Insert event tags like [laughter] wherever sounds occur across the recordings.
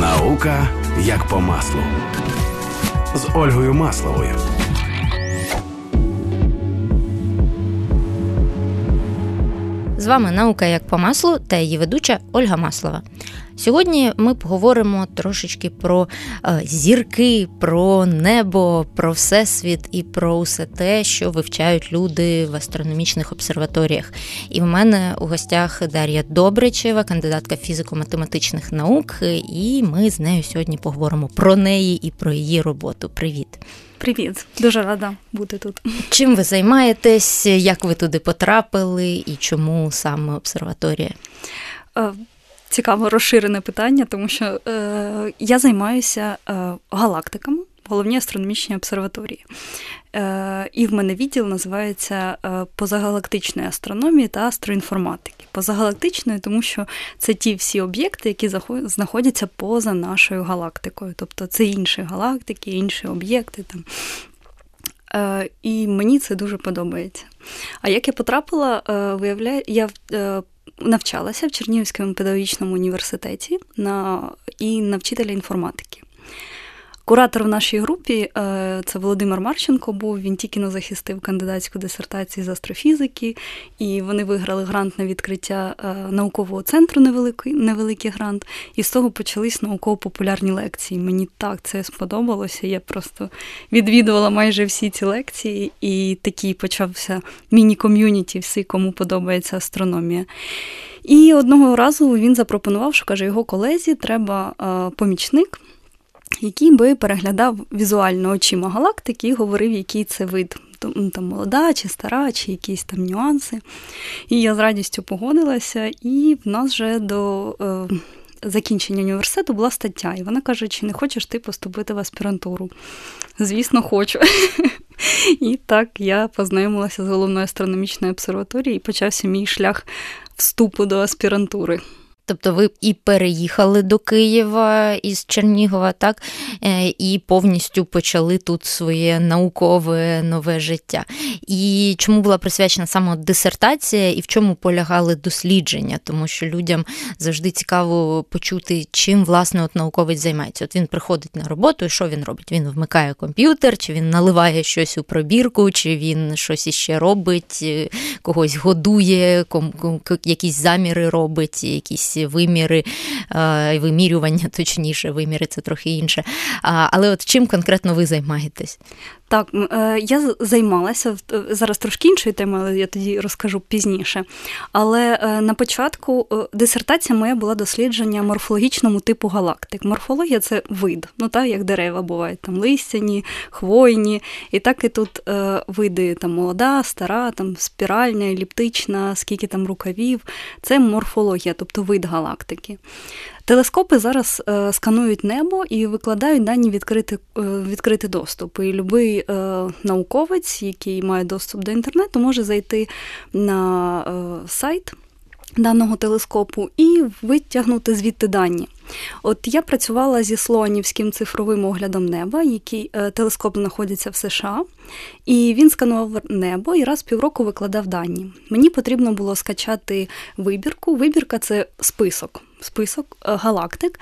Наука як по маслу з Ольгою Масловою. З вами наука як по маслу та її ведуча Ольга Маслова. Сьогодні ми поговоримо трошечки про е, зірки, про небо, про всесвіт і про усе те, що вивчають люди в астрономічних обсерваторіях. І в мене у гостях Дар'я Добричева, кандидатка фізико-математичних наук, і ми з нею сьогодні поговоримо про неї і про її роботу. Привіт! Привіт, дуже рада бути тут. Чим ви займаєтесь? Як ви туди потрапили, і чому саме обсерваторія? Е, цікаво розширене питання, тому що е, я займаюся е, галактиками, головній астрономічній обсерваторії. Е, І в мене відділ називається е, позагалактичної астрономії та астроінформатики. Позагалактичної, тому що це ті всі об'єкти, які знаходяться поза нашою галактикою. Тобто це інші галактики, інші об'єкти. там. Е, І мені це дуже подобається. А як я потрапила, е, виявляю, я навчалася в Чернігівському педагогічному університеті на, і на вчителя інформатики. Куратор в нашій групі е, це Володимир Марченко був. Він тільки не захистив кандидатську дисертацію з астрофізики, і вони виграли грант на відкриття е, наукового центру, невеликий невеликий грант. І з того почались науково-популярні лекції. Мені так це сподобалося. Я просто відвідувала майже всі ці лекції, і такий почався міні-ком'юніті, всі, кому подобається астрономія. І одного разу він запропонував, що каже, його колезі треба е, помічник який би переглядав візуально очима галактики і говорив, який це вид. Ну, там молода чи стара, чи якісь там нюанси. І я з радістю погодилася, і в нас вже до е, закінчення університету була стаття. І вона каже: чи не хочеш ти поступити в аспірантуру? Звісно, хочу. [laughs] І так я познайомилася з головною астрономічною обсерваторією і почався мій шлях вступу до аспірантури. Тобто ви і переїхали до Києва із Чернігова, так е, і повністю почали тут своє наукове нове життя. І чому була присвячена саме дисертація, і в чому полягали дослідження? Тому що людям завжди цікаво почути, чим власне от науковець займається. От він приходить на роботу, і що він робить? Він вмикає комп'ютер, чи він наливає щось у пробірку, чи він щось іще робить, е, когось годує, якісь заміри робить, якісь виміри, е, вимірювання, [laughs] точніше, виміри це трохи інше. Але от чим конкретно ви займаєтесь? Так, е, я займалася е, зараз трошки іншою темою, але я тоді розкажу пізніше. Але на початку дисертація моя була дослідження морфологічному типу галактик. Морфологія це вид, ну так, як дерева бувають, там листяні, хвойні. І так і тут види там молода, стара, там спіральна, еліптична, скільки там рукавів. Це морфологія, тобто вид галактики. Телескопи зараз е, сканують небо і викладають дані відкритий е, відкритий доступ. І будь-який е, науковець, який має доступ до інтернету, може зайти на е, сайт даного телескопу і витягнути звідти дані. От я працювала зі Слонівським цифровим оглядом неба, який е, телескоп знаходиться в США, і він сканував небо і раз півроку викладав дані. Мені потрібно було скачати вибірку. Вибірка це список, список е, галактик,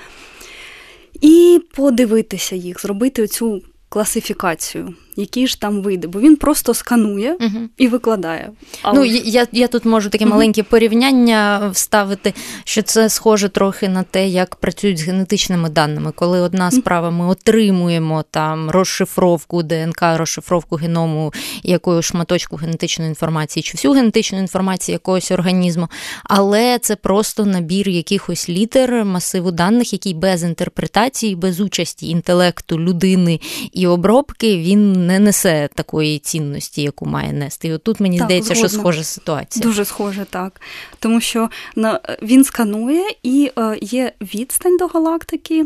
і подивитися їх, зробити цю класифікацію які ж там види, бо він просто сканує угу. і викладає. Але... Ну, Я я тут можу таке маленьке угу. порівняння вставити, що це схоже трохи на те, як працюють з генетичними даними. Коли одна справа ми отримуємо там розшифровку ДНК, розшифровку геному якою шматочку генетичної інформації, чи всю генетичну інформацію якогось організму, але це просто набір якихось літер, масиву даних, який без інтерпретації, без участі інтелекту людини і обробки він не несе такої цінності, яку має нести. І от тут мені так, здається, згодна. що схожа ситуація. Дуже схоже, так. Тому що на, він сканує і е, є відстань до галактики.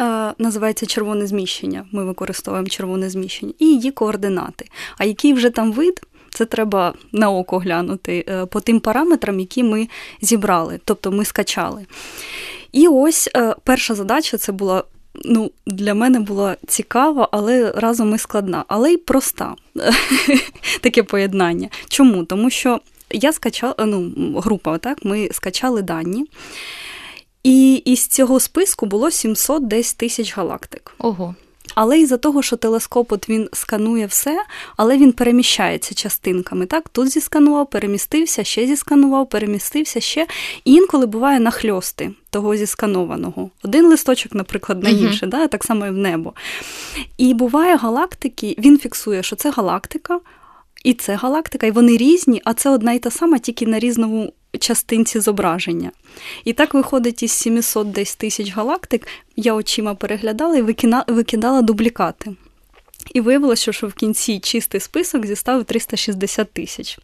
Е, називається червоне зміщення. Ми використовуємо червоне зміщення, і її координати. А який вже там вид, це треба на око глянути е, по тим параметрам, які ми зібрали, тобто ми скачали. І ось перша задача це була ну, для мене була цікава, але разом і складна, але й проста [laughs] таке поєднання. Чому? Тому що я скачала, ну, група, так, ми скачали дані. І із цього списку було 700 десь тисяч галактик. Ого. Але із-за того, що телескоп от він сканує все, але він переміщається частинками. Так, тут зісканував, перемістився, ще зісканував, перемістився ще. І інколи буває нахльости того зісканованого. Один листочок, наприклад, на інше, uh-huh. да, так само і в небо. І буває галактики, він фіксує, що це галактика, і це галактика, і вони різні, а це одна і та сама, тільки на різному частинці зображення. І так виходить із 700 десь тисяч галактик, я очима переглядала і викидала дублікати. І виявилося, що в кінці чистий список зіставив 360 тисяч.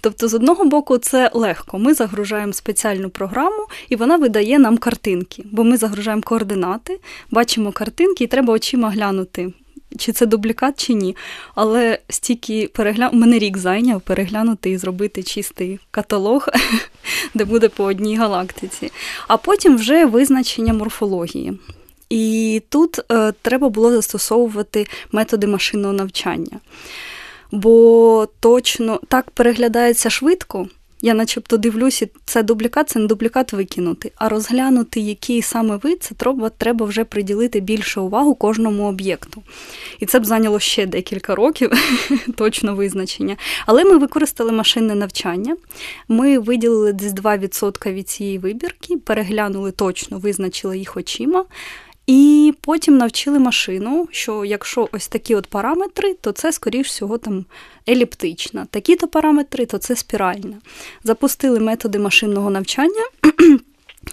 Тобто, з одного боку, це легко. Ми загружаємо спеціальну програму, і вона видає нам картинки, бо ми загружаємо координати, бачимо картинки, і треба очима глянути чи це дублікат, чи ні. Але стільки перегля... мене рік зайняв переглянути і зробити чистий каталог, [laughs] де буде по одній галактиці. А потім вже визначення морфології. І тут е, треба було застосовувати методи машинного навчання. Бо точно так переглядається швидко. Я начебто дивлюся, це дублікат, це не дублікат викинути. А розглянути, який саме вид, це треба треба вже приділити більше увагу кожному об'єкту. І це б зайняло ще декілька років, [laughs] точно визначення. Але ми використали машинне навчання. Ми виділили десь 2% від цієї вибірки, переглянули точно, визначили їх очима. І потім навчили машину, що якщо ось такі от параметри, то це, скоріш всього, там еліптична. Такі-то параметри, то це спіральна. Запустили методи машинного навчання. [clears throat]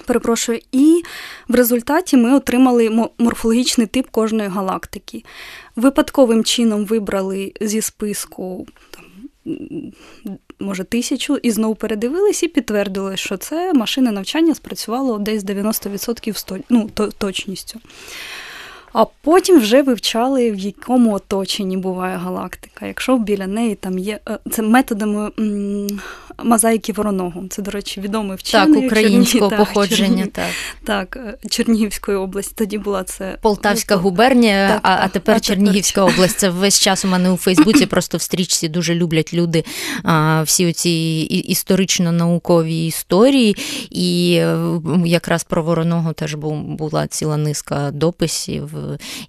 Перепрошую, і в результаті ми отримали морфологічний тип кожної галактики. Випадковим чином вибрали зі списку там, може, тисячу, і знову передивились і підтвердили, що це машина навчання спрацювало десь 90% ну, точністю. А потім вже вивчали, в якому оточенні буває галактика. Якщо біля неї там є е, це методами мозаїки вороного. Це, до речі, відомий вчений. Так, українського Черні... походження. Так, так, так, Чернігівської області. Тоді була це Полтавська губернія, так, а, так, а тепер а Чернігівська тепер... область. Це весь час у мене у Фейсбуці. Просто в стрічці дуже люблять люди а, всі оці історично-наукові історії. І якраз про вороного теж була ціла низка дописів.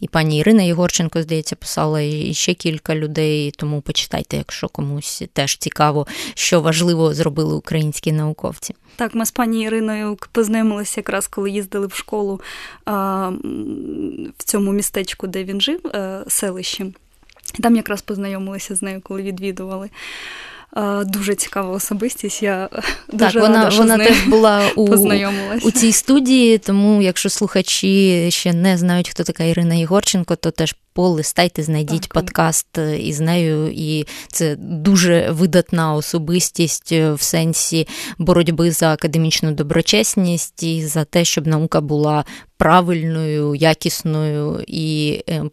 І пані Ірина Єгорченко, здається, писала і ще кілька людей. Тому почитайте, якщо комусь теж цікаво, що важливо зробили українські науковці. Так, ми з пані Іриною познайомилися якраз коли їздили в школу а, в цьому містечку, де він жив, е, селищі. Там якраз познайомилися з нею, коли відвідували. Дуже цікава особистість. Я дуже так, вона рада, що вона з теж була [laughs] у, у цій студії. Тому, якщо слухачі ще не знають, хто така Ірина Єгорченко, то теж полистайте, знайдіть так. подкаст е, із нею, і це дуже видатна особистість е, в сенсі боротьби за академічну доброчесність і за те, щоб наука була правильною, якісною і е,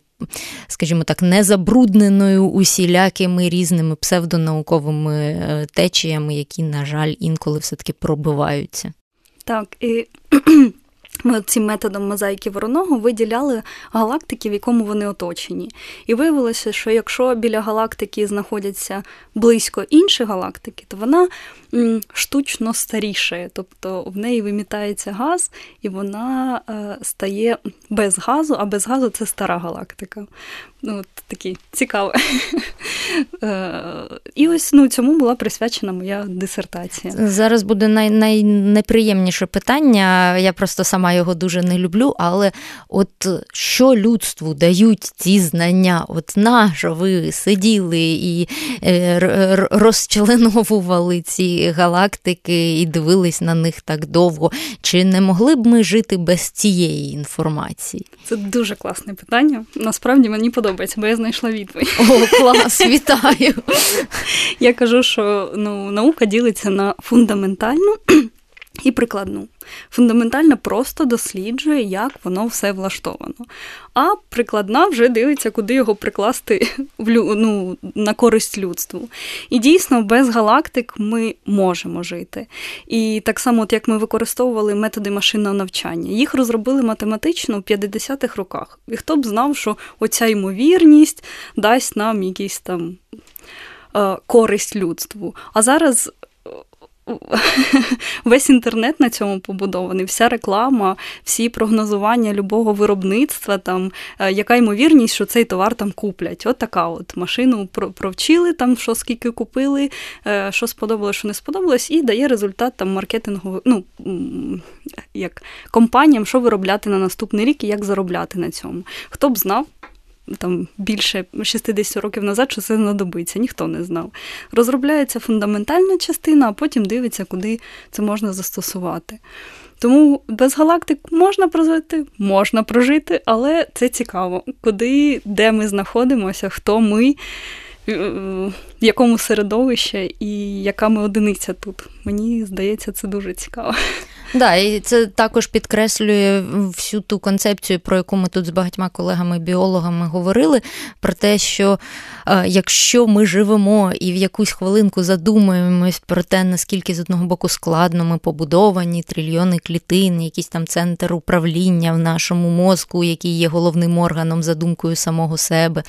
скажімо так, не забрудненою усілякими різними псевдонауковими е, течіями, які, на жаль, інколи все-таки пробиваються. Так, і ми цим методом мозаїки вороного виділяли галактики, в якому вони оточені. І виявилося, що якщо біля галактики знаходяться близько інші галактики, то вона штучно старішає, тобто в неї вимітається газ, і вона е, стає без газу, а без газу це стара галактика. Ну, от такі цікаве. [laughs] Е, і ось ну, цьому була присвячена моя дисертація. Зараз буде най- найнеприємніше питання. Я просто сама його дуже не люблю. Але от що людству дають ці знання? От нащо ви сиділи і е, розчленовували ці галактики і дивились на них так довго? Чи не могли б ми жити без цієї інформації? Це дуже класне питання. Насправді мені подобається, бо я знайшла відповідь. О, клас, вітаю! [laughs] Я кажу, що ну, наука ділиться на фундаментальну і прикладну. Фундаментально просто досліджує, як воно все влаштовано. А прикладна вже дивиться, куди його прикласти [laughs] в лю... ну, на користь людству. І дійсно, без галактик ми можемо жити. І так само, от як ми використовували методи машинного навчання, їх розробили математично в 50-х роках. І хто б знав, що оця ймовірність дасть нам якийсь там е, користь людству. А зараз [laughs] весь інтернет на цьому побудований, вся реклама, всі прогнозування любого виробництва, там, е, яка ймовірність, що цей товар там куплять. От така от машину провчили, там, що скільки купили, е, що сподобалось, що не сподобалось, і дає результат там маркетинговий, ну, як компаніям, що виробляти на наступний рік і як заробляти на цьому. Хто б знав, там більше 60 років назад, що це знадобиться, ніхто не знав. Розробляється фундаментальна частина, а потім дивиться, куди це можна застосувати. Тому без галактик можна прожити, можна прожити, але це цікаво, куди, де ми знаходимося, хто ми, в якому середовищі і яка ми одиниця тут. Мені здається, це дуже цікаво. Да, і це також підкреслює всю ту концепцію, про яку ми тут з багатьма колегами-біологами говорили, про те, що е, якщо ми живемо і в якусь хвилинку задумуємось про те, наскільки з одного боку складно ми побудовані, трильйони клітин, якийсь там центр управління в нашому мозку, який є головним органом за думкою самого себе.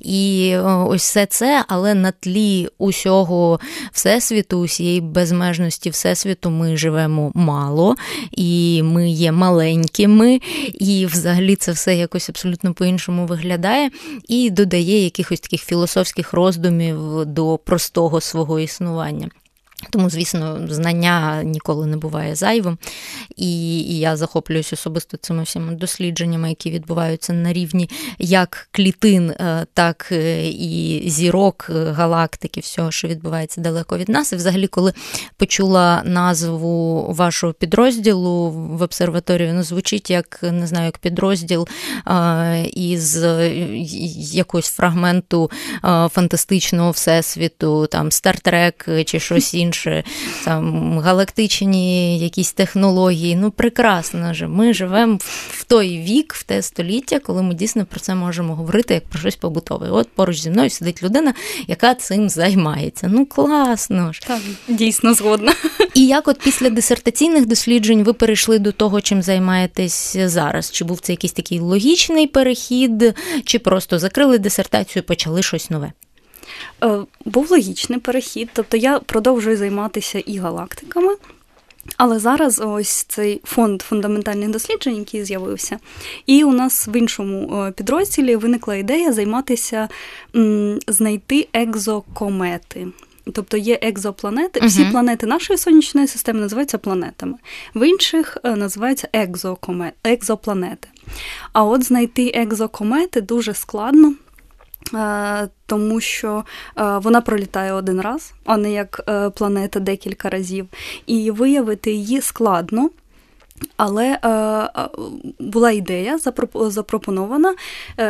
І е, ось все це, але на тлі усього всесвіту, усієї безмежності всесвіту, ми живемо мало мало, і ми є маленькими, і взагалі це все якось абсолютно по-іншому виглядає, і додає якихось таких філософських роздумів до простого свого існування. Тому, звісно, знання ніколи не буває зайвим, і я захоплююсь особисто цими всіми дослідженнями, які відбуваються на рівні як клітин, е, так е, і зірок, е, галактики, всього, що відбувається далеко від нас. І взагалі, коли почула назву вашого підрозділу в обсерваторії, воно звучить як не знаю, як підрозділ із якогось фрагменту фантастичного всесвіту, там Стартрек чи щось інше [laughs] інше, там галактичні якісь технології. Ну, прекрасно же. Ми живемо в той вік, в те століття, коли ми дійсно про це можемо говорити як про щось побутове. От поруч зі мною сидить людина, яка цим займається. Ну, класно ж. Так, дійсно згодна. І як от після дисертаційних досліджень ви перейшли до того, чим займаєтесь зараз? Чи був це якийсь такий логічний перехід, чи просто закрили дисертацію і почали щось нове? Е, був логічний перехід, тобто я продовжую займатися і галактиками. Але зараз ось цей фонд фундаментальних досліджень, який з'явився, і у нас в іншому е, підрозділі виникла ідея займатися знайти екзокомети. Тобто є екзопланети, всі uh планети нашої сонячної системи називаються планетами, в інших е, називаються екзопланети. А от знайти екзокомети дуже складно. Е, тому що е, вона пролітає один раз, а не як е, планета декілька разів, і виявити її складно. Але була ідея запропонована,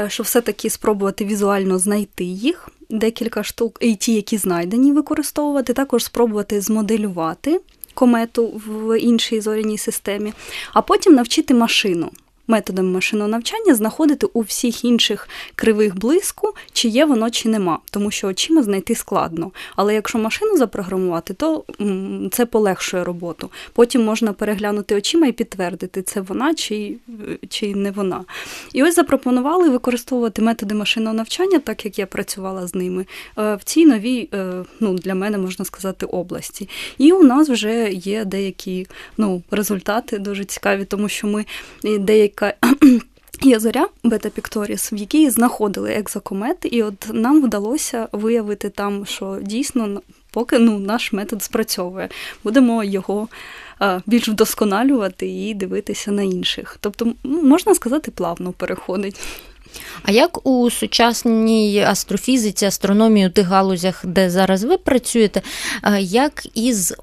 що все-таки спробувати візуально знайти їх, декілька штук, і ті, які знайдені, використовувати, також спробувати змоделювати комету в іншій зоряній системі, а потім навчити машину методами машинного навчання знаходити у всіх інших кривих блиску, чи є воно, чи нема, тому що очима знайти складно. Але якщо машину запрограмувати, то це полегшує роботу. Потім можна переглянути очима і підтвердити, це вона чи, чи не вона. І ось запропонували використовувати методи машинного навчання, так як я працювала з ними, е, в цій новій, е, ну, для мене можна сказати, області. І у нас вже є деякі ну, результати дуже цікаві, тому що ми деякі яка є зоря Бета Пікторіс, в якій знаходили екзокомети, і от нам вдалося виявити там, що дійсно поки ну, наш метод спрацьовує. Будемо його більш вдосконалювати і дивитися на інших. Тобто, можна сказати, плавно переходить. А як у сучасній астрофізиці, астрономії у тих галузях, де зараз ви працюєте, як із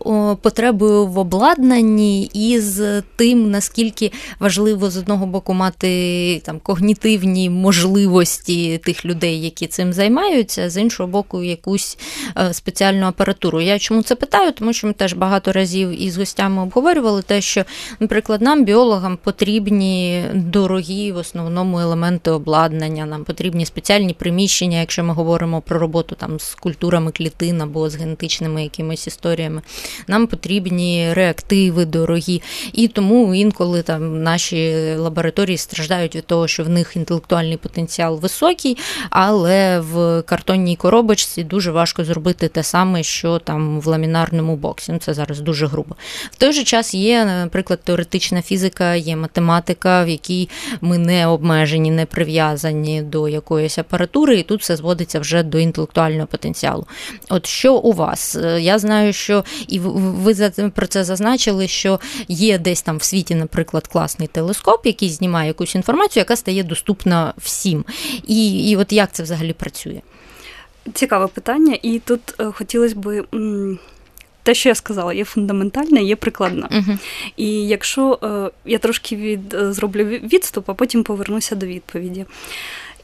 потребою в обладнанні, і з тим, наскільки важливо з одного боку мати там когнітивні можливості тих людей, які цим займаються, з іншого боку, якусь е, спеціальну апаратуру? Я чому це питаю? Тому що ми теж багато разів із гостями обговорювали те, що, наприклад, нам, біологам, потрібні дорогі в основному елементи обладнання обладнання, нам потрібні спеціальні приміщення, якщо ми говоримо про роботу там з культурами клітин або з генетичними якимись історіями. Нам потрібні реактиви дорогі. І тому інколи там наші лабораторії страждають від того, що в них інтелектуальний потенціал високий, але в картонній коробочці дуже важко зробити те саме, що там в ламінарному боксі. Ну, Це зараз дуже грубо. В той же час є, наприклад, теоретична фізика, є математика, в якій ми не обмежені, не прив'язані до якоїсь апаратури, і тут все зводиться вже до інтелектуального потенціалу. От що у вас? Я знаю, що і ви про це зазначили, що є десь там в світі, наприклад, класний телескоп, який знімає якусь інформацію, яка стає доступна всім. І, І от як це взагалі працює? Цікаве питання, і тут е, хотілося б. Те, що я сказала, є фундаментальне, є прикладне. Uh-huh. І якщо е, я трошки від, е, зроблю відступ, а потім повернуся до відповіді.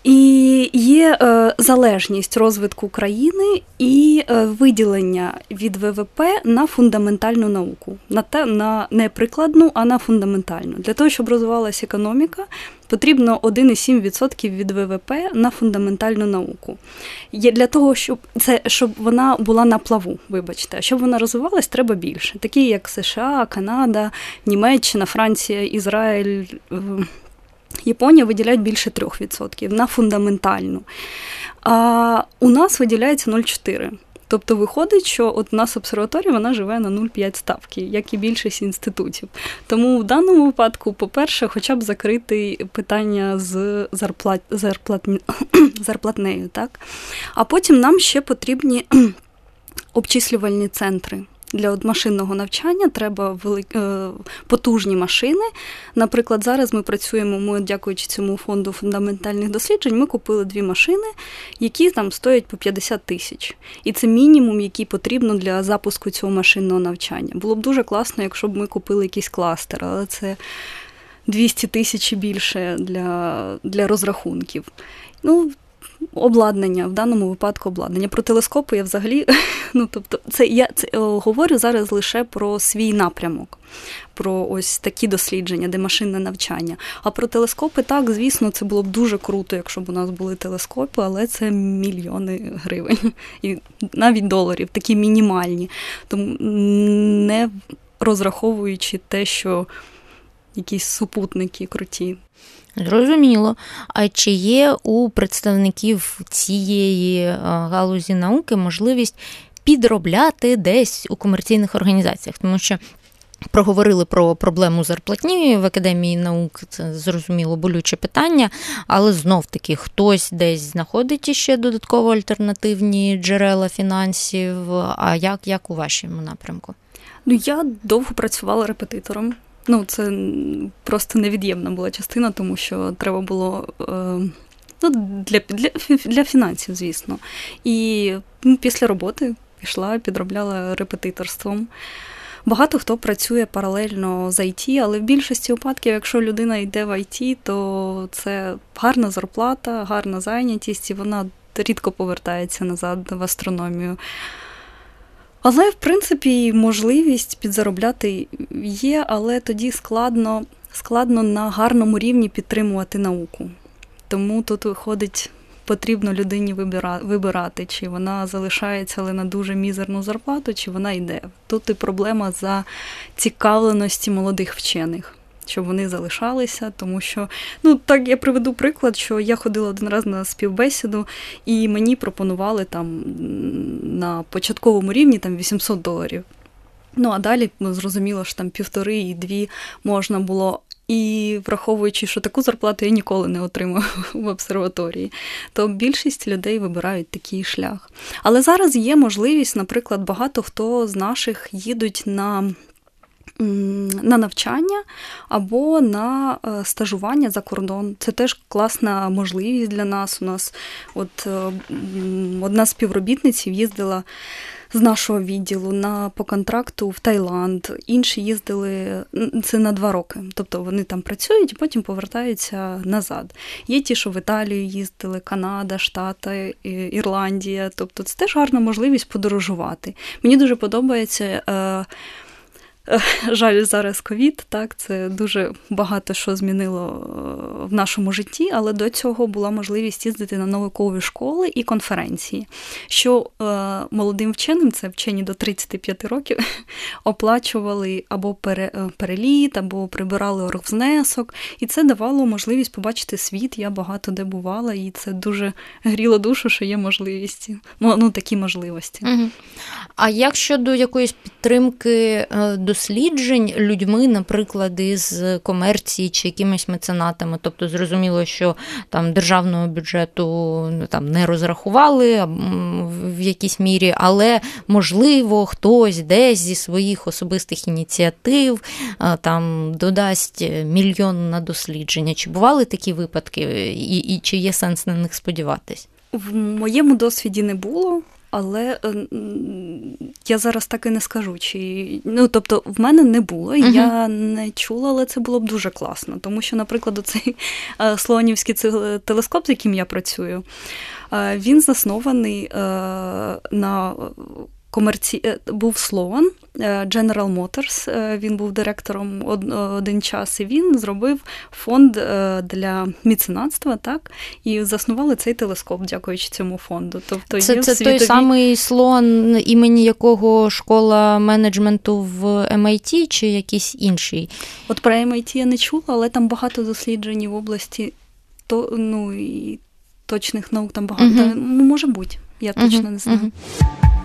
І є е, залежність розвитку країни і е, виділення від ВВП на фундаментальну науку, на те на не прикладну, а на фундаментальну. Для того, щоб розвивалася економіка, потрібно 1,7% від ВВП на фундаментальну науку. Є Для того, щоб це щоб вона була на плаву, вибачте, щоб вона розвивалась, треба більше. Такі як США, Канада, Німеччина, Франція, Ізраїль. Японія виділяють більше 3% на фундаментальну. А у нас виділяється 0,4%. Тобто виходить, що от у нас обсерваторія вона живе на 0,5 ставки, як і більшість інститутів. Тому в даному випадку, по-перше, хоча б закрити питання з зарплат, зарплат, [clears throat] зарплатнею. так? А потім нам ще потрібні [clears throat] обчислювальні центри. Для машинного навчання треба вели... Е, потужні машини. Наприклад, зараз ми працюємо, ми, дякуючи цьому фонду фундаментальних досліджень, ми купили дві машини, які там стоять по 50 тисяч. І це мінімум, який потрібно для запуску цього машинного навчання. Було б дуже класно, якщо б ми купили якийсь кластер, але це 200 тисяч і більше для, для розрахунків. Ну, обладнання, в даному випадку обладнання. Про телескопи я взагалі, [laughs] ну тобто, це я це е, говорю зараз лише про свій напрямок, про ось такі дослідження, де машинне навчання. А про телескопи, так, звісно, це було б дуже круто, якщо б у нас були телескопи, але це мільйони гривень [laughs] і навіть доларів, такі мінімальні. Тому не розраховуючи те, що якісь супутники круті. Зрозуміло. А чи є у представників цієї е, галузі науки можливість підробляти десь у комерційних організаціях? Тому що. Проговорили про проблему зарплатні в академії наук, це зрозуміло болюче питання, але знов таки хтось десь знаходить іще додатково альтернативні джерела фінансів. А як як у вашому напрямку? Ну я довго працювала репетитором. Ну, це просто невід'ємна була частина, тому що треба було е, ну, для, для, для фінансів, звісно. І після роботи пішла, підробляла репетиторством. Багато хто працює паралельно з IT, але в більшості випадків, якщо людина йде в IT, то це гарна зарплата, гарна зайнятість, і вона рідко повертається назад в астрономію. Але, в принципі, можливість підзаробляти є, але тоді складно, складно на гарному рівні підтримувати науку. Тому тут виходить. Потрібно людині вибирати, чи вона залишається але на дуже мізерну зарплату, чи вона йде. Тут і проблема за цікавленості молодих вчених щоб вони залишалися, тому що ну так я приведу приклад, що я ходила один раз на співбесіду, і мені пропонували там на початковому рівні там 800 доларів. Ну а далі зрозуміло, що там півтори і дві можна було. І враховуючи, що таку зарплату я ніколи не отримав [laughs] в обсерваторії, то більшість людей вибирають такий шлях. Але зараз є можливість, наприклад, багато хто з наших їдуть на на навчання або на е, стажування за кордон. Це теж класна можливість для нас. У нас от е, одна з їздила. З нашого відділу на по контракту в Таїланд, інші їздили це на два роки. Тобто вони там працюють і потім повертаються назад. Є ті, що в Італію їздили, Канада, Штати, Ірландія. Тобто це теж гарна можливість подорожувати. Мені дуже подобається. Е, [laughs] жаль, зараз ковід, так, це дуже багато що змінило е, в нашому житті, але до цього була можливість їздити на наукові школи і конференції, що е, молодим вченим, це вчені до 35 років, [laughs] оплачували або е, переліт, або прибирали оргвзнесок, і це давало можливість побачити світ. Я багато де бувала, і це дуже гріло душу, що є можливості. Ну, ну такі можливості. А як щодо якоїсь підтримки досліджень людьми, наприклад, із комерції чи якимись меценатами. Тобто, зрозуміло, що там державного бюджету ну, там не розрахували в якійсь мірі, але можливо хтось десь зі своїх особистих ініціатив там додасть мільйон на дослідження. Чи бували такі випадки, і, і чи є сенс на них сподіватись? В моєму досвіді не було. Але е, я зараз так і не скажу. Чи ну тобто в мене не було, і uh-huh. я не чула, але це було б дуже класно. Тому що, наприклад, цей е, слонівський телескоп, з яким я працюю, е, він заснований на комерці... Е, був Слоан е, General Motors, е, Він був директором один час, і він зробив фонд для міценатства, так і заснували цей телескоп, дякуючи цьому фонду. Тобто це є це світові... той самий слон, імені якого школа менеджменту в MIT чи якийсь інший? От про MIT я не чула, але там багато досліджень в області то ну і точних наук там багато. uh Може бути, я точно uh не знаю. uh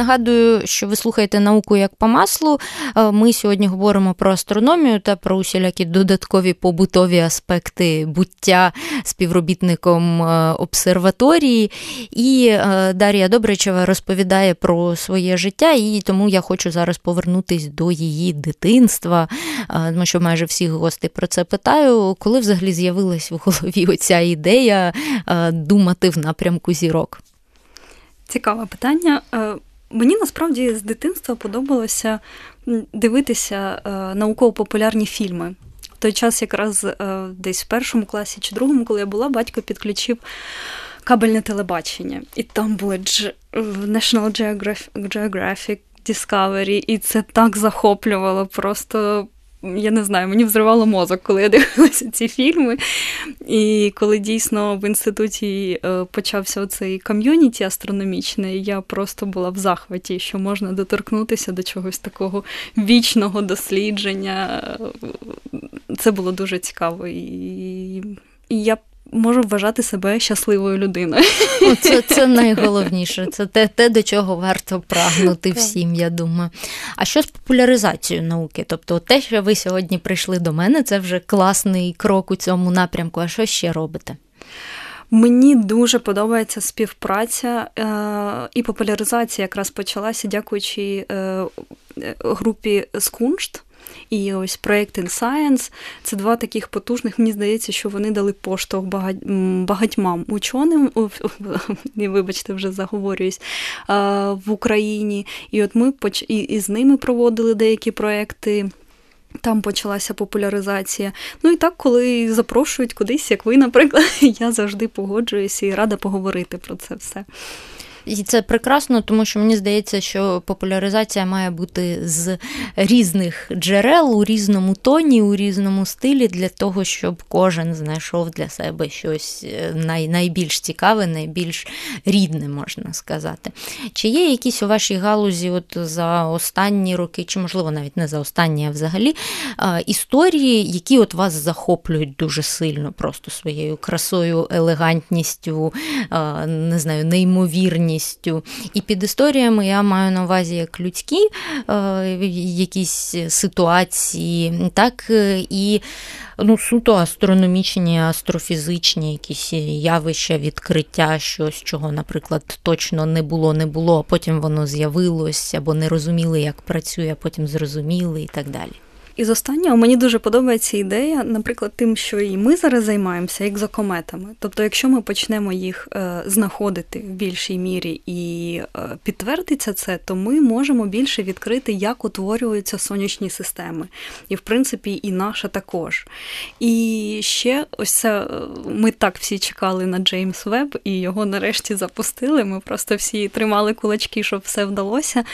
Нагадую, що ви слухаєте науку як по маслу. Е, ми сьогодні говоримо про астрономію та про усілякі додаткові побутові аспекти буття співробітником е, обсерваторії. І е, Дар'я Добричева розповідає про своє життя, і тому я хочу зараз повернутись до її дитинства, тому що майже всіх гостей про це питаю. Коли взагалі з'явилась в голові оця ідея думати в напрямку зірок? Цікаве питання. Мені насправді з дитинства подобалося дивитися е, науково-популярні фільми. В той час, якраз е, десь в першому класі чи другому, коли я була, батько підключив кабельне телебачення. І там були National Geographic, Discovery, і це так захоплювало. Просто я не знаю, мені взривало мозок, коли я дивилася ці фільми. І коли дійсно в інституті е, почався цей ком'юніті астрономічний, я просто була в захваті, що можна доторкнутися до чогось такого вічного дослідження. Це було дуже цікаво. І я можу вважати себе щасливою людиною. Це [laughs] це найголовніше. Це те, те, до чого варто прагнути всім, я думаю. А що з популяризацією науки? Тобто, те, що ви сьогодні прийшли до мене, це вже класний крок у цьому напрямку. А що ще робите? Мені дуже подобається співпраця е, і популяризація якраз почалася, дякуючи е, групі Скуншт. І ось проєкт In Science – це два таких потужних. Мені здається, що вони дали поштовх багатьмам ученим, [laughs] вибачте, вже заговорююсь, в Україні. І от ми і з ними проводили деякі проекти. Там почалася популяризація. Ну і так, коли запрошують кудись, як ви, наприклад, [laughs] я завжди погоджуюся і рада поговорити про це все. І це прекрасно, тому що мені здається, що популяризація має бути з різних джерел у різному тоні, у різному стилі, для того, щоб кожен знайшов для себе щось е, най, найбільш цікаве, найбільш рідне, можна сказати. Чи є якісь у вашій галузі, от за останні роки, чи можливо навіть не за останні, а взагалі історії, які от вас захоплюють дуже сильно, просто своєю красою, елегантністю, не знаю, неймовірністю повністю. І під історіями я маю на увазі як людські е, якісь ситуації, так і ну, суто астрономічні, астрофізичні якісь явища, відкриття, щось, чого, наприклад, точно не було, не було, а потім воно з'явилось, або не розуміли, як працює, а потім зрозуміли і так далі. І з останнього мені дуже подобається ідея, наприклад, тим, що і ми зараз займаємося екзокометами. Тобто, якщо ми почнемо їх е, знаходити в більшій мірі і е, підтвердиться це, то ми можемо більше відкрити, як утворюються сонячні системи. І, в принципі, і наша також. І ще ось це е, ми так всі чекали на Джеймс Веб, і його нарешті запустили. Ми просто всі тримали кулачки, щоб все вдалося.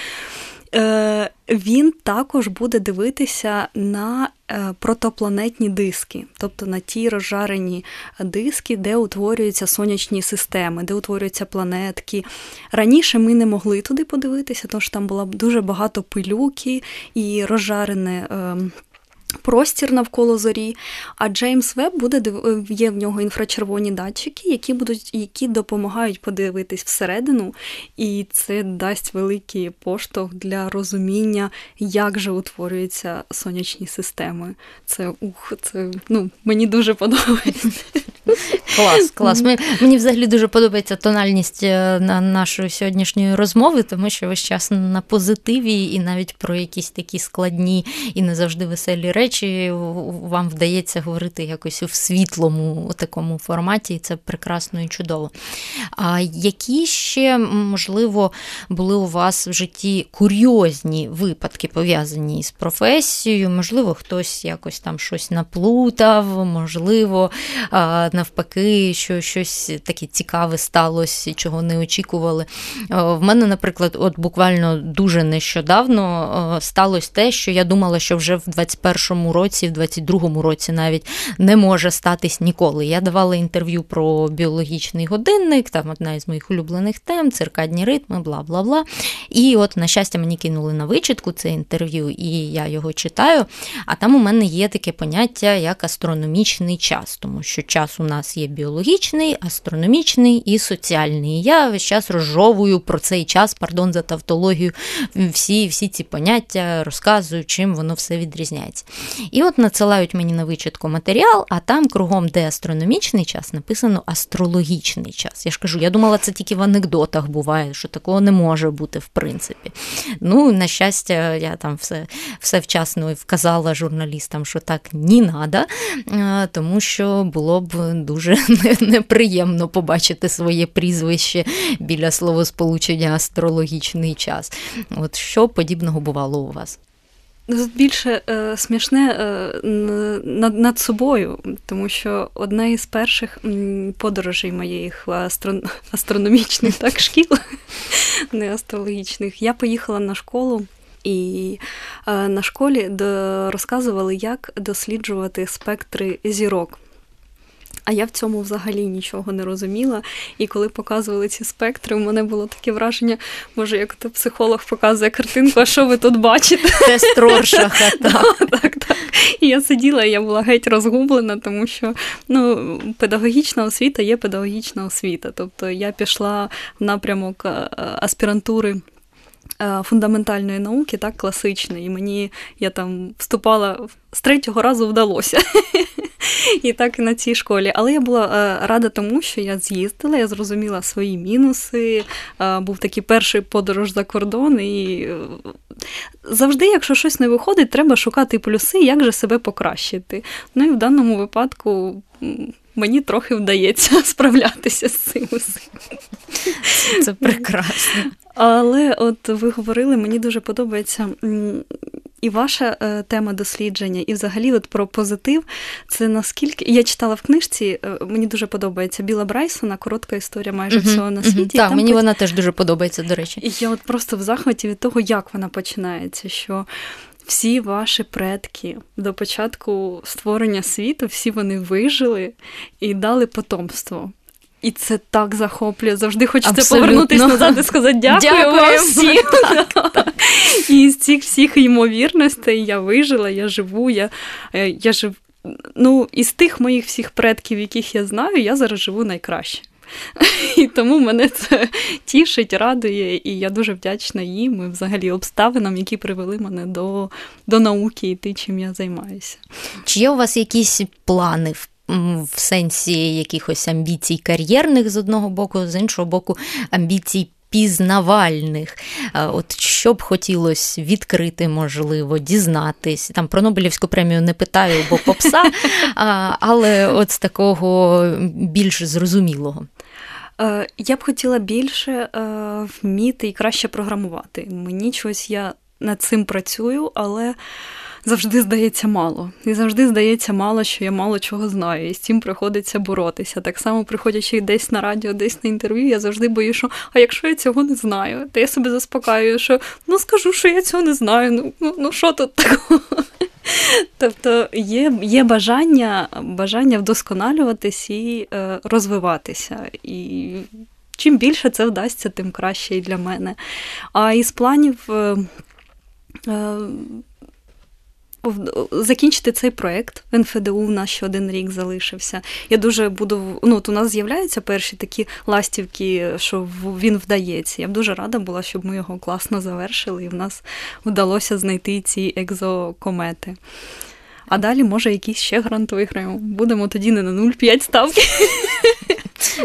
Е, він також буде дивитися на е, протопланетні диски, тобто на ті розжарені диски, де утворюються сонячні системи, де утворюються планетки. Раніше ми не могли туди подивитися, тому що там було дуже багато пилюки і розжарене. Простір навколо зорі. А Джеймс Веб буде є в нього інфрачервоні датчики, які будуть, які допомагають подивитись всередину, і це дасть великий поштовх для розуміння, як же утворюються сонячні системи. Це ух, це ну мені дуже подобається. Клас, клас. Мені взагалі дуже подобається тональність е, нашої сьогоднішньої розмови, тому що весь час на позитиві, і навіть про якісь такі складні і не завжди веселі речі вам вдається говорити якось в світлому такому форматі, і це прекрасно і чудово. А які ще, можливо, були у вас в житті курйозні випадки, пов'язані з професією? Можливо, хтось якось там щось наплутав, можливо, навпаки, що щось таке цікаве сталося, чого не очікували. В мене, наприклад, от буквально дуже нещодавно сталося те, що я думала, що вже в 21-му році, в 22-му році навіть не може статись ніколи. Я давала інтерв'ю про біологічний годинник, там одна із моїх улюблених тем, циркадні ритми, бла бла бла. І от, на щастя, мені кинули на вичитку це інтерв'ю, і я його читаю. А там у мене є таке поняття як астрономічний час, тому що час у нас є біологічний, астрономічний і соціальний. Я весь час розжовую про цей час, пардон, за тавтологію, всі всі ці поняття розказую, чим воно все відрізняється. І от надсилають мені на вичитку матеріал, а там кругом, де астрономічний час, написано астрологічний час. Я ж кажу, я думала, це тільки в анекдотах буває, що такого не може бути, в принципі. Ну, на щастя, я там все все вчасно вказала журналістам, що так не треба, тому що було б дуже [laughs] неприємно побачити своє прізвище біля словосполучення астрологічний час. От що подібного бувало у вас? Більше е, смішне е, над над собою, тому що одна із перших подорожей моїх астро, [laughs] астрономічних так, [laughs] шкіл, [laughs] не астрологічних, я поїхала на школу. І е, на школі розказували, як досліджувати спектри зірок. А я в цьому взагалі нічого не розуміла. І коли показували ці спектри, у мене було таке враження, може, як то психолог показує картинку, а що ви тут бачите? Тест Роршаха, [laughs] так. так, так. І я сиділа, і я була геть розгублена, тому що ну, педагогічна освіта є педагогічна освіта. Тобто я пішла в напрямок е, аспірантури. Е, фундаментальної науки, так, класичної, і мені я там вступала з третього разу вдалося. [laughs] І так і на цій школі. Але я була е, рада тому, що я з'їздила, я зрозуміла свої мінуси. Е, був такий перший подорож за кордон. І завжди, якщо щось не виходить, треба шукати плюси, як же себе покращити. Ну і в даному випадку. Мені трохи вдається [laughs] справлятися з цим усім. Це прекрасно. Але от ви говорили, мені дуже подобається і ваша е, тема дослідження, і взагалі от про позитив. Це наскільки я читала в книжці, е, мені дуже подобається Біла Брайсона, коротка історія майже uh всього на світі. Так, мені вона теж дуже подобається, до речі. І я от просто в захваті від того, як вона починається. що всі ваші предки до початку створення світу, всі вони вижили і дали потомство. І це так захоплює. Завжди хочеться Абсолютно. повернутися назад і сказати дякую, дякую вам всім. [laughs] Так, так. І з цих всіх ймовірностей я вижила, я живу, я, е, я жив. Ну, із тих моїх всіх предків, яких я знаю, я зараз живу найкраще. І тому мене це тішить, радує, і я дуже вдячна їм і взагалі обставинам, які привели мене до до науки і ти, чим я займаюся. Чи є у вас якісь плани в в сенсі якихось амбіцій кар'єрних з одного боку, з іншого боку, амбіцій. Пізнавальних, от що б хотілося відкрити, можливо, дізнатись. Там про Нобелівську премію не питаю, бо попса, [laughs] але от з такого більш зрозумілого. Е, я б хотіла більше е, вміти і краще програмувати. Мені чогось я над цим працюю, але завжди здається мало. І завжди здається мало, що я мало чого знаю. І з цим приходиться боротися. Так само, приходячи десь на радіо, десь на інтерв'ю, я завжди боюсь, що а якщо я цього не знаю, то я себе заспокаюю, що ну скажу, що я цього не знаю. Ну ну, ну що тут такого? [laughs] Тобто є є бажання бажання вдосконалюватись і е, розвиватися. І чим більше це вдасться, тим краще і для мене. А із планів. Е, е, закінчити цей проєкт в НФДУ у нас ще один рік залишився. Я дуже буду. Ну, от у нас з'являються перші такі ластівки, що він вдається. Я б дуже рада була, щоб ми його класно завершили, і в нас вдалося знайти ці екзокомети. А далі, може, якийсь ще грант виграємо. Будемо тоді не на 0,5 ставки.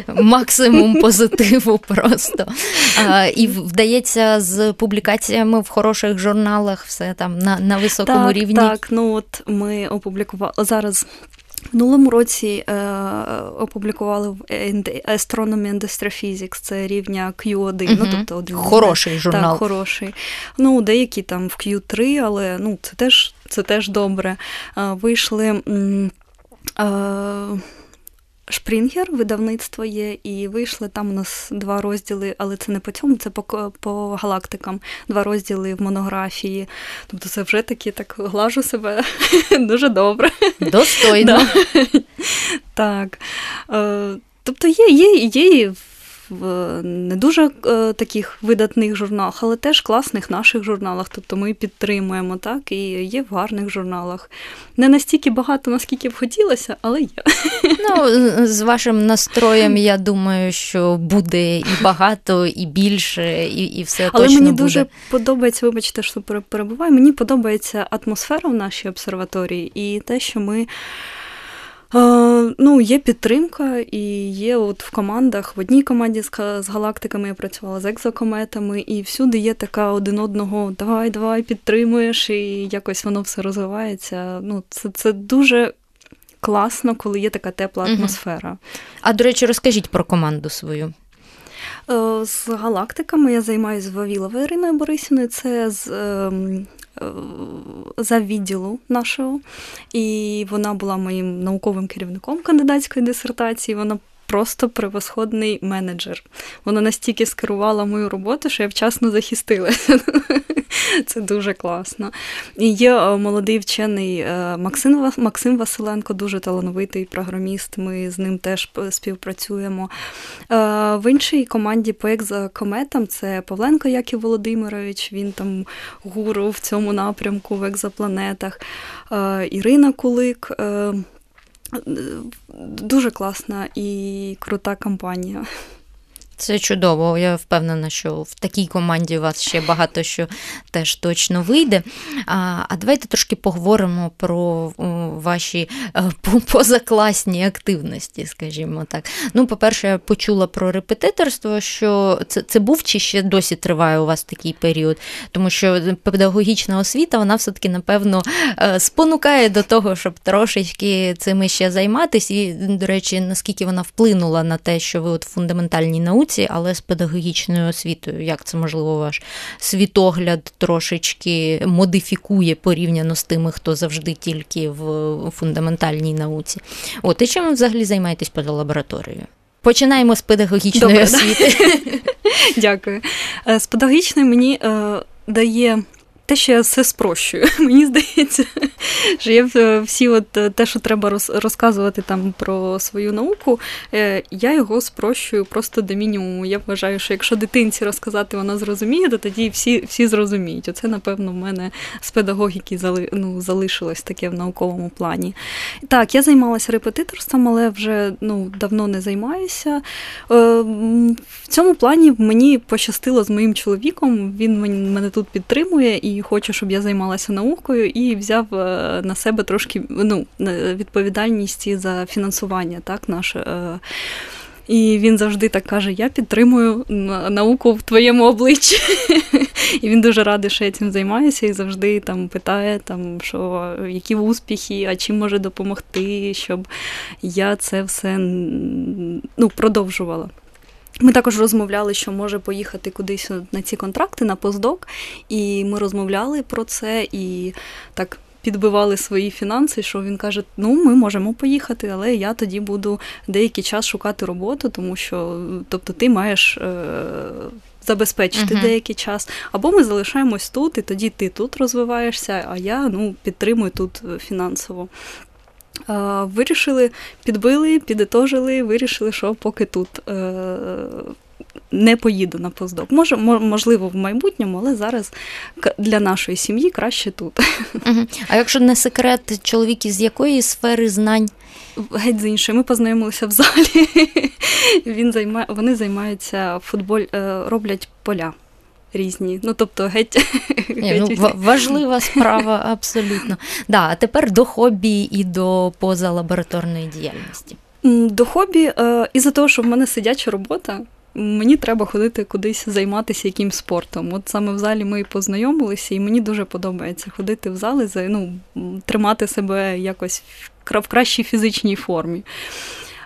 Максимум позитиву просто. А, І вдається з публікаціями в хороших журналах, все там на на високому так, рівні. Так, ну от ми опублікували зараз. Минулому році е, опублікували в Astronomy and Astrophysics, це рівня Q1, угу. ну тобто один хороший журнал. Так, хороший. Ну, деякі там в Q3, але ну, це теж це теж добре. Е, вийшли. Е, Шпрінгер, видавництво є, і вийшли там у нас два розділи, але це не по цьому, це по по галактикам. Два розділи в монографії. Тобто це вже такі так глажу себе [laughs] дуже добре. Достойно. [laughs] Так. Е, тобто є, є, є в не дуже е, таких видатних журналах, але теж класних наших журналах. Тобто ми підтримуємо, так, і є в гарних журналах. Не настільки багато, наскільки б хотілося, але є. Ну, з вашим настроєм, я думаю, що буде і багато, і більше, і і все але точно мені буде. дуже подобається, вибачте, що перебуваю. Мені подобається атмосфера в нашій обсерваторії і те, що ми. Ну, є підтримка, і є от в командах. В одній команді з галактиками я працювала з екзокометами, і всюди є така один одного давай, давай, підтримуєш, і якось воно все розвивається. Ну, Це це дуже класно, коли є така тепла атмосфера. А до речі, розкажіть про команду свою. Е, з галактиками я займаюся з Вавіловою Іриною Борисівною. Це з Е, за відділу нашого, і вона була моїм науковим керівником кандидатської дисертації. Вона просто превосходний менеджер. Вона настільки скерувала мою роботу, що я вчасно захистилася. [laughs] Це дуже класно. І є е, молодий вчений е, Максим Максим Василенко, дуже талановитий програміст. Ми з ним теж співпрацюємо. Е, в іншій команді по екзокометам це Павленко Яків Володимирович, він там гуру в цьому напрямку в екзопланетах. Ірина Кулик. Дуже класна і крута компанія. Це чудово. Я впевнена, що в такій команді у вас ще багато що теж точно вийде. А а давайте трошки поговоримо про ваші е, позакласні активності, скажімо так. Ну, по-перше, я почула про репетиторство, що це це був чи ще досі триває у вас такий період, тому що педагогічна освіта, вона все-таки, напевно, е, спонукає до того, щоб трошечки цим ще займатися. І, до речі, наскільки вона вплинула на те, що ви от фундаментальній науці науці, але з педагогічною освітою. Як це можливо ваш світогляд трошечки модифікує порівняно з тими, хто завжди тільки в фундаментальній науці? От і чим ви взагалі займаєтесь поза лабораторією? Починаємо з педагогічної Добре, освіти. [laughs] Дякую. Е, з педагогічної мені е, дає те, що я все спрощую. [laughs] Мені здається, що я е, всі, от е, те, що треба розказувати там про свою науку, е, я його спрощую просто до мінімуму. Я вважаю, що якщо дитинці розказати, вона зрозуміє, то тоді всі всі зрозуміють. Оце, напевно, в мене з педагогіки ну, залишилось таке в науковому плані. Так, я займалася репетиторством, але вже ну, давно не займаюся. В цьому плані мені пощастило з моїм чоловіком. Він мене тут підтримує і хоче, щоб я займалася наукою, і взяв е, на себе трошки ну, відповідальність за фінансування так, наше. Е. І він завжди так каже: Я підтримую науку в твоєму обличчі. [laughs] І він дуже радий, що я цим займаюся, і завжди там питає, там, що які успіхи, а чим може допомогти, щоб я це все ну, продовжувала. Ми також розмовляли, що може поїхати кудись на ці контракти на постдок, і ми розмовляли про це і так підбивали свої фінанси, що він каже: ну, ми можемо поїхати, але я тоді буду деякий час шукати роботу, тому що тобто ти маєш. Забезпечити uh-huh. деякий час, або ми залишаємось тут, і тоді ти тут розвиваєшся, а я ну, підтримую тут фінансово. Вирішили, підбили, підітожили, вирішили, що поки тут е, не поїду на постдок. Може, можливо, в майбутньому, але зараз для нашої сім'ї краще тут. [laughs] А якщо не секрет, чоловік із якої сфери знань? Геть з іншої. Ми познайомилися в залі. [laughs] Він займає, Вони займаються футболь, е, роблять поля різні. Ну, тобто, геть. Ні, ну, Важлива справа, абсолютно. Да, А тепер до хобі і до позалабораторної діяльності. До хобі, е, із-за того, що в мене сидяча робота. Мені треба ходити кудись займатися якимсь спортом. От саме в залі ми познайомилися, і мені дуже подобається ходити в зали, ну, тримати себе якось в кращій фізичній формі.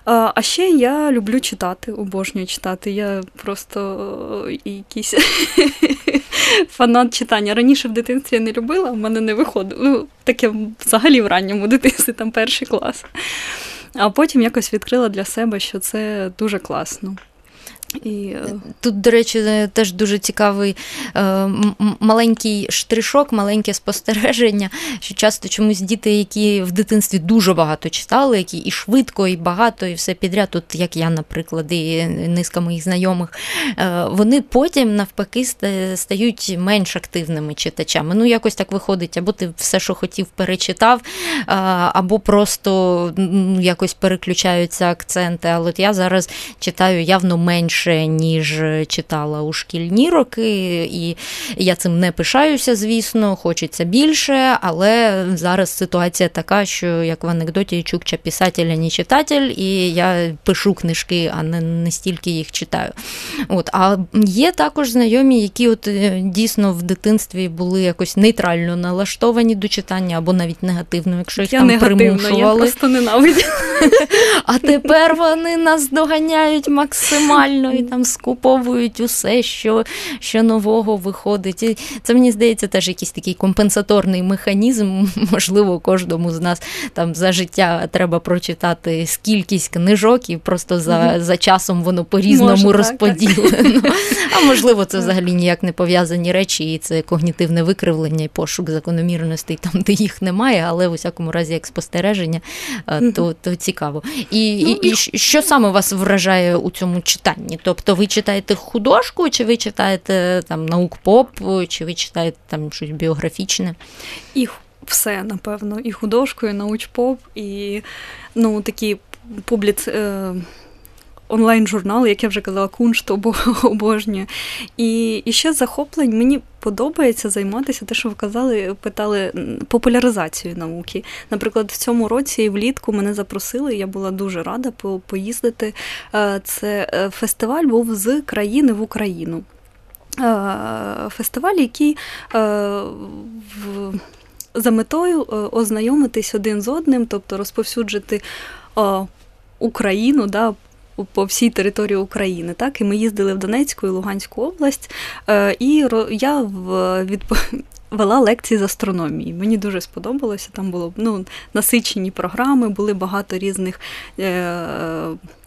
А ще я люблю читати, обожнюю читати. Я просто якийсь [laughs] фанат читання. Раніше в дитинстві я не любила, в мене не виходило. Ну, таке взагалі в ранньому [laughs] дитинстві, там перший клас. А потім якось відкрила для себе, що це дуже класно. І... Е, Тут, до речі, е, теж дуже цікавий е, маленький штришок, маленьке спостереження, що часто чомусь діти, які в дитинстві дуже багато читали, які і швидко, і багато, і все підряд, тут як я, наприклад, і низка моїх знайомих, вони потім навпаки стають менш активними читачами. Ну, якось так виходить, або ти все, що хотів, перечитав, або просто якось переключаються акценти. Але от я зараз читаю явно менше більше, ніж читала у шкільні роки, і я цим не пишаюся, звісно, хочеться більше, але зараз ситуація така, що як в анекдоті Чукча писатель, а не читатель, і я пишу книжки, а не, не стільки їх читаю. От, А є також знайомі, які от е, дійсно в дитинстві були якось нейтрально налаштовані до читання або навіть негативно, якщо їх я там примушували. Я просто ненавидю. [laughs] А тепер вони нас доганяють максимально і там скуповують усе, що що нового виходить. І Це мені здається теж якийсь такий компенсаторний механізм. [laughs] Можливо, кожному з нас там за життя треба прочитати скількись книжок, і просто за за часом воно по-різному розподілено. А можливо, це взагалі ніяк не пов'язані речі, і це когнітивне викривлення і пошук закономірностей там, де їх немає, але в усякому разі, як спостереження, то то цікаво. І, ну, і, і що саме вас вражає у цьому читанні? Тобто ви читаєте художку, чи ви читаєте там наук поп, чи ви читаєте там щось біографічне? І все, напевно, і художку, і науч-поп, і ну, такі публіц. Е, онлайн-журнал, як я вже казала, куншт [laughs] обожнює. І і ще захоплень мені подобається займатися те, що ви казали, питали популяризацією науки. Наприклад, в цьому році влітку мене запросили, я була дуже рада поїздити. Е, це е, фестиваль був з країни в Україну. Е, фестиваль, який. За метою ознайомитись один з одним, тобто розповсюджити Україну, да, по всій території України. Так, І ми їздили в Донецьку і Луганську область, е, і я від. [laughs] Вела лекції з астрономії. Мені дуже сподобалося. Там було ну, насичені програми, були багато різних е,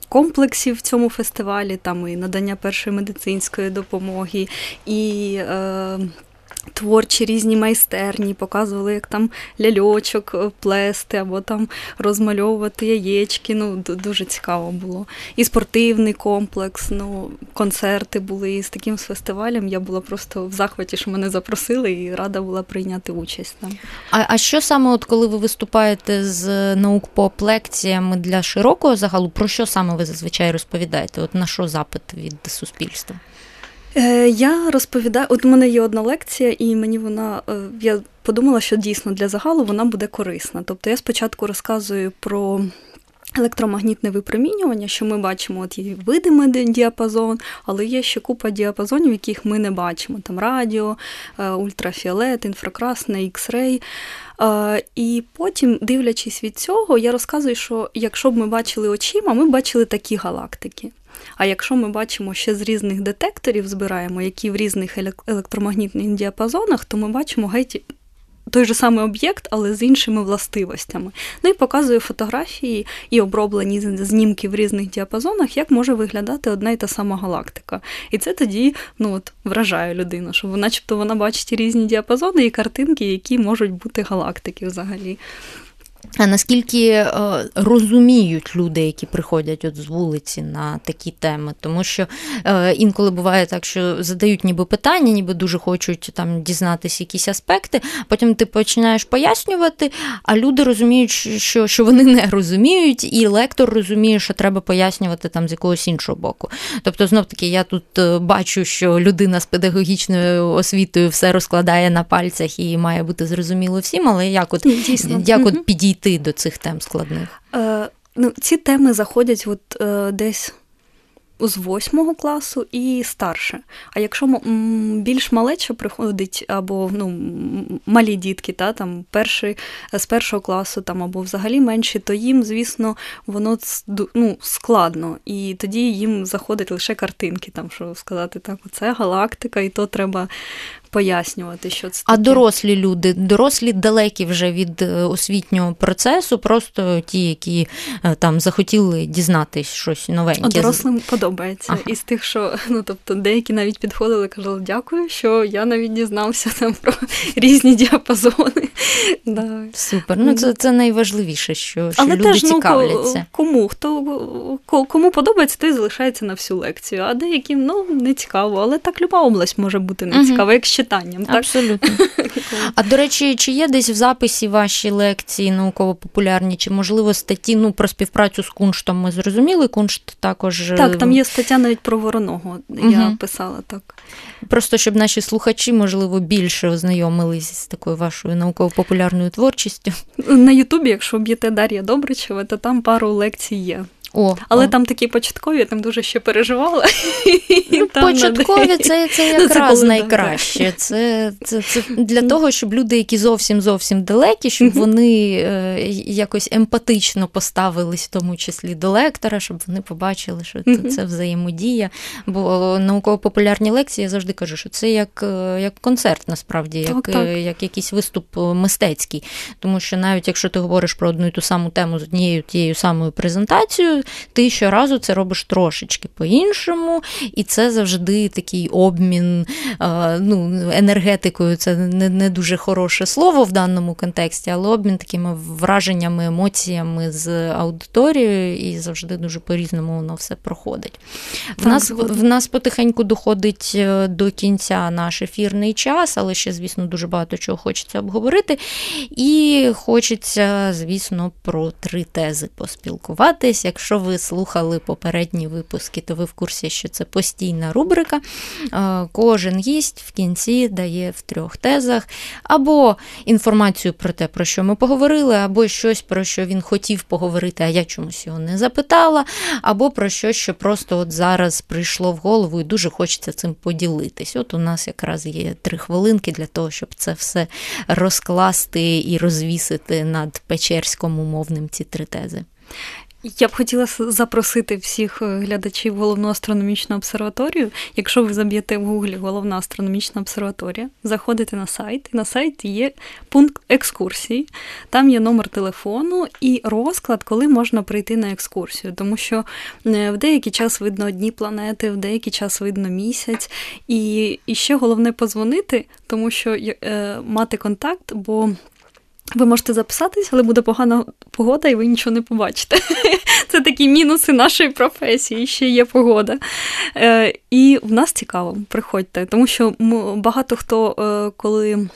комплексів в цьому фестивалі, там і надання першої медицинської допомоги, і е, творчі різні майстерні, показували, як там ляльочок е, плести або там розмальовувати яєчки. Ну, дуже цікаво було. І спортивний комплекс, ну, концерти були. І з таким фестивалем я була просто в захваті, що мене запросили, і рада була прийняти участь там. А а що саме, от коли ви виступаєте з наук по лекціями для широкого загалу, про що саме ви зазвичай розповідаєте? От на що запит від суспільства? Е, я розповідаю, от у мене є одна лекція, і мені вона е, я подумала, що дійсно для загалу вона буде корисна. Тобто я спочатку розказую про. Електромагнітне випромінювання, що ми бачимо, от є видимий діапазон, але є ще купа діапазонів, яких ми не бачимо. Там радіо, е, ультрафіолет, інфракрасне, ікс-рей. І потім, дивлячись від цього, я розказую, що якщо б ми бачили очима, ми бачили такі галактики. А якщо ми бачимо ще з різних детекторів, збираємо, які в різних електромагнітних діапазонах, то ми бачимо геть той же самий об'єкт, але з іншими властивостями. Ну і показує фотографії і оброблені знімки в різних діапазонах, як може виглядати одна і та сама галактика. І це тоді ну, от, вражає людину, що начебто вона бачить різні діапазони і картинки, які можуть бути галактики взагалі. А наскільки е, розуміють люди, які приходять от з вулиці на такі теми? Тому що е, інколи буває так, що задають ніби питання, ніби дуже хочуть там дізнатися якісь аспекти. Потім ти починаєш пояснювати, а люди розуміють, що що вони не розуміють, і лектор розуміє, що треба пояснювати там з якогось іншого боку. Тобто, знов таки, я тут е, бачу, що людина з педагогічною освітою все розкладає на пальцях і має бути зрозуміло всім, але як от, як от підійти підійти до цих тем складних? Е, ну, Ці теми заходять от, е, десь з восьмого класу і старше. А якщо більш малече приходить, або ну, малі дітки, та, там, перший, з першого класу там, або взагалі менші, то їм, звісно, воно ну, складно. І тоді їм заходять лише картинки, там, що сказати, так, оце галактика, і то треба пояснювати, що це. А таке. дорослі люди, дорослі далекі вже від е, освітнього процесу, просто ті, які е, там захотіли дізнатись щось новеньке. А дорослим подобається. Ага. Із тих, що [laughs] ну тобто деякі навіть підходили, казали, дякую, що я навіть дізнався там про [laughs] різні діапазони. [laughs] Да. Супер. Ну це це найважливіше, що що Але люди теж, ну. Кому хто кому подобається, той залишається на всю лекцію, а деяким ну не цікаво, але так люба область може бути не цікава. Угу. Якщо читанням. Так? Абсолютно. [laughs] А до речі, чи є десь в записі ваші лекції науково-популярні, чи можливо статті ну, про співпрацю з кунштом ми зрозуміли? Куншт також. Так, там є стаття навіть про вороного. Я угу. писала так. Просто щоб наші слухачі, можливо, більше ознайомились з такою вашою науково-популярною творчістю. На Ютубі, якщо б'єте Дар'я Добричева, то там пару лекцій є. О, Але о. там такі початкові, я там дуже ще переживала. [laughs] Ну, Початкові це це ну, якраз це найкраще. Це це, це для того, щоб люди, які зовсім зовсім далекі, щоб вони е, якось емпатично поставились, в тому числі до лектора, щоб вони побачили, що це, це взаємодія. Бо науково-популярні лекції я завжди кажу, що це як е, як концерт, насправді, як, так, так. Е, як якийсь виступ мистецький. Тому що навіть якщо ти говориш про одну і ту саму тему з однією тією самою презентацією ти щоразу це робиш трошечки по-іншому, і це завжди такий обмін ну, енергетикою. Це не не дуже хороше слово в даному контексті, але обмін такими враженнями, емоціями з аудиторією, і завжди дуже по-різному воно все проходить. В нас в нас потихеньку доходить е, до кінця наш ефірний час, але ще, звісно, дуже багато чого хочеться обговорити. І хочеться, звісно, про три тези поспілкуватись. Якщо ви слухали попередні випуски, то ви в курсі, що це постійна рубрика. Е, кожен гість в кінці дає в трьох тезах або інформацію про те, про що ми поговорили, або щось, про що він хотів поговорити, а я чомусь його не запитала, або про щось, що просто от зараз прийшло в голову і дуже хочеться цим поділитись. От у нас якраз є три хвилинки для того, щоб це все розкласти і розвісити над Печерськом умовним ці три тези. Я б хотіла запросити всіх е, глядачів головну астрономічну обсерваторію. Якщо ви заб'єте в гуглі головна астрономічна обсерваторія, заходите на сайт, і на сайті є пункт екскурсії, там є номер телефону і розклад, коли можна прийти на екскурсію. Тому що е, в деякий час видно одні планети, в деякий час видно місяць. І, і ще головне позвонити, тому що е, мати контакт, бо. Ви можете записатись, але буде погана погода, і ви нічого не побачите. [laughs] Це такі мінуси нашої професії, ще є погода. Е, і в нас цікаво, приходьте, тому що багато хто, е, коли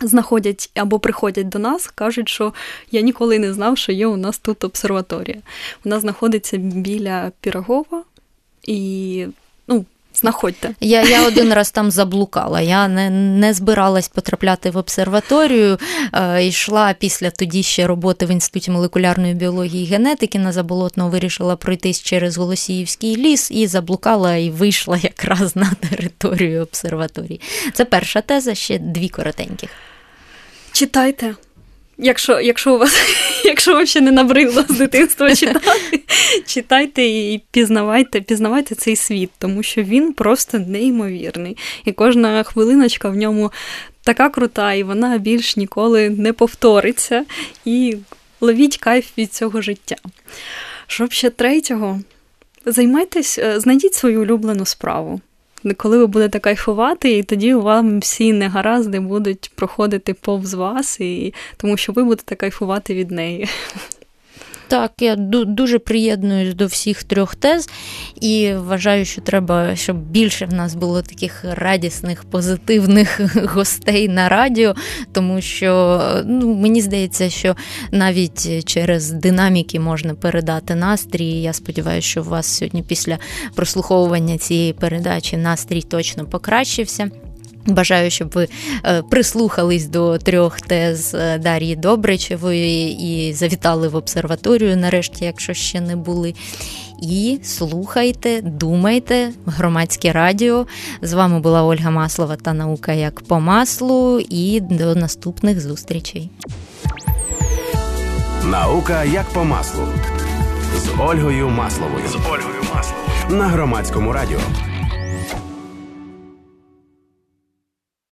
знаходять або приходять до нас, кажуть, що я ніколи не знав, що є у нас тут обсерваторія. Вона знаходиться біля Пірогова. І ну, Знаходьте. Я я один раз там заблукала. Я не не збиралась потрапляти в обсерваторію. Е, Йшла після тоді ще роботи в інституті молекулярної біології і генетики на заболотно вирішила пройтись через Голосіївський ліс і заблукала і вийшла якраз на територію обсерваторії. Це перша теза, ще дві коротеньких. Читайте. Якщо якщо у вас [laughs] якщо вам ще не набридло з дитинства [laughs] читати, читайте і пізнавайте, пізнавайте цей світ, тому що він просто неймовірний. І кожна хвилиночка в ньому така крута, і вона більш ніколи не повториться. І ловіть кайф від цього життя. Щоб ще третього, займайтесь, е, знайдіть свою улюблену справу коли ви будете кайфувати, і тоді вам всі негаразди будуть проходити повз вас, і тому що ви будете кайфувати від неї. Так, я дуже приєднуюсь до всіх трьох тез і вважаю, що треба, щоб більше в нас було таких радісних, позитивних [laughs] гостей на радіо, тому що ну, мені здається, що навіть через динаміки можна передати настрій. Я сподіваюся, що у вас сьогодні після прослуховування цієї передачі настрій точно покращився. Бажаю, щоб ви е, прислухались до трьох тез е, Дар'ї Добричевої і завітали в обсерваторію, нарешті, якщо ще не були. І слухайте, думайте, громадське радіо. З вами була Ольга Маслова та наука як по маслу. І до наступних зустрічей. Наука як по маслу з Ольгою Масловою. З Ольгою Масловою на громадському радіо.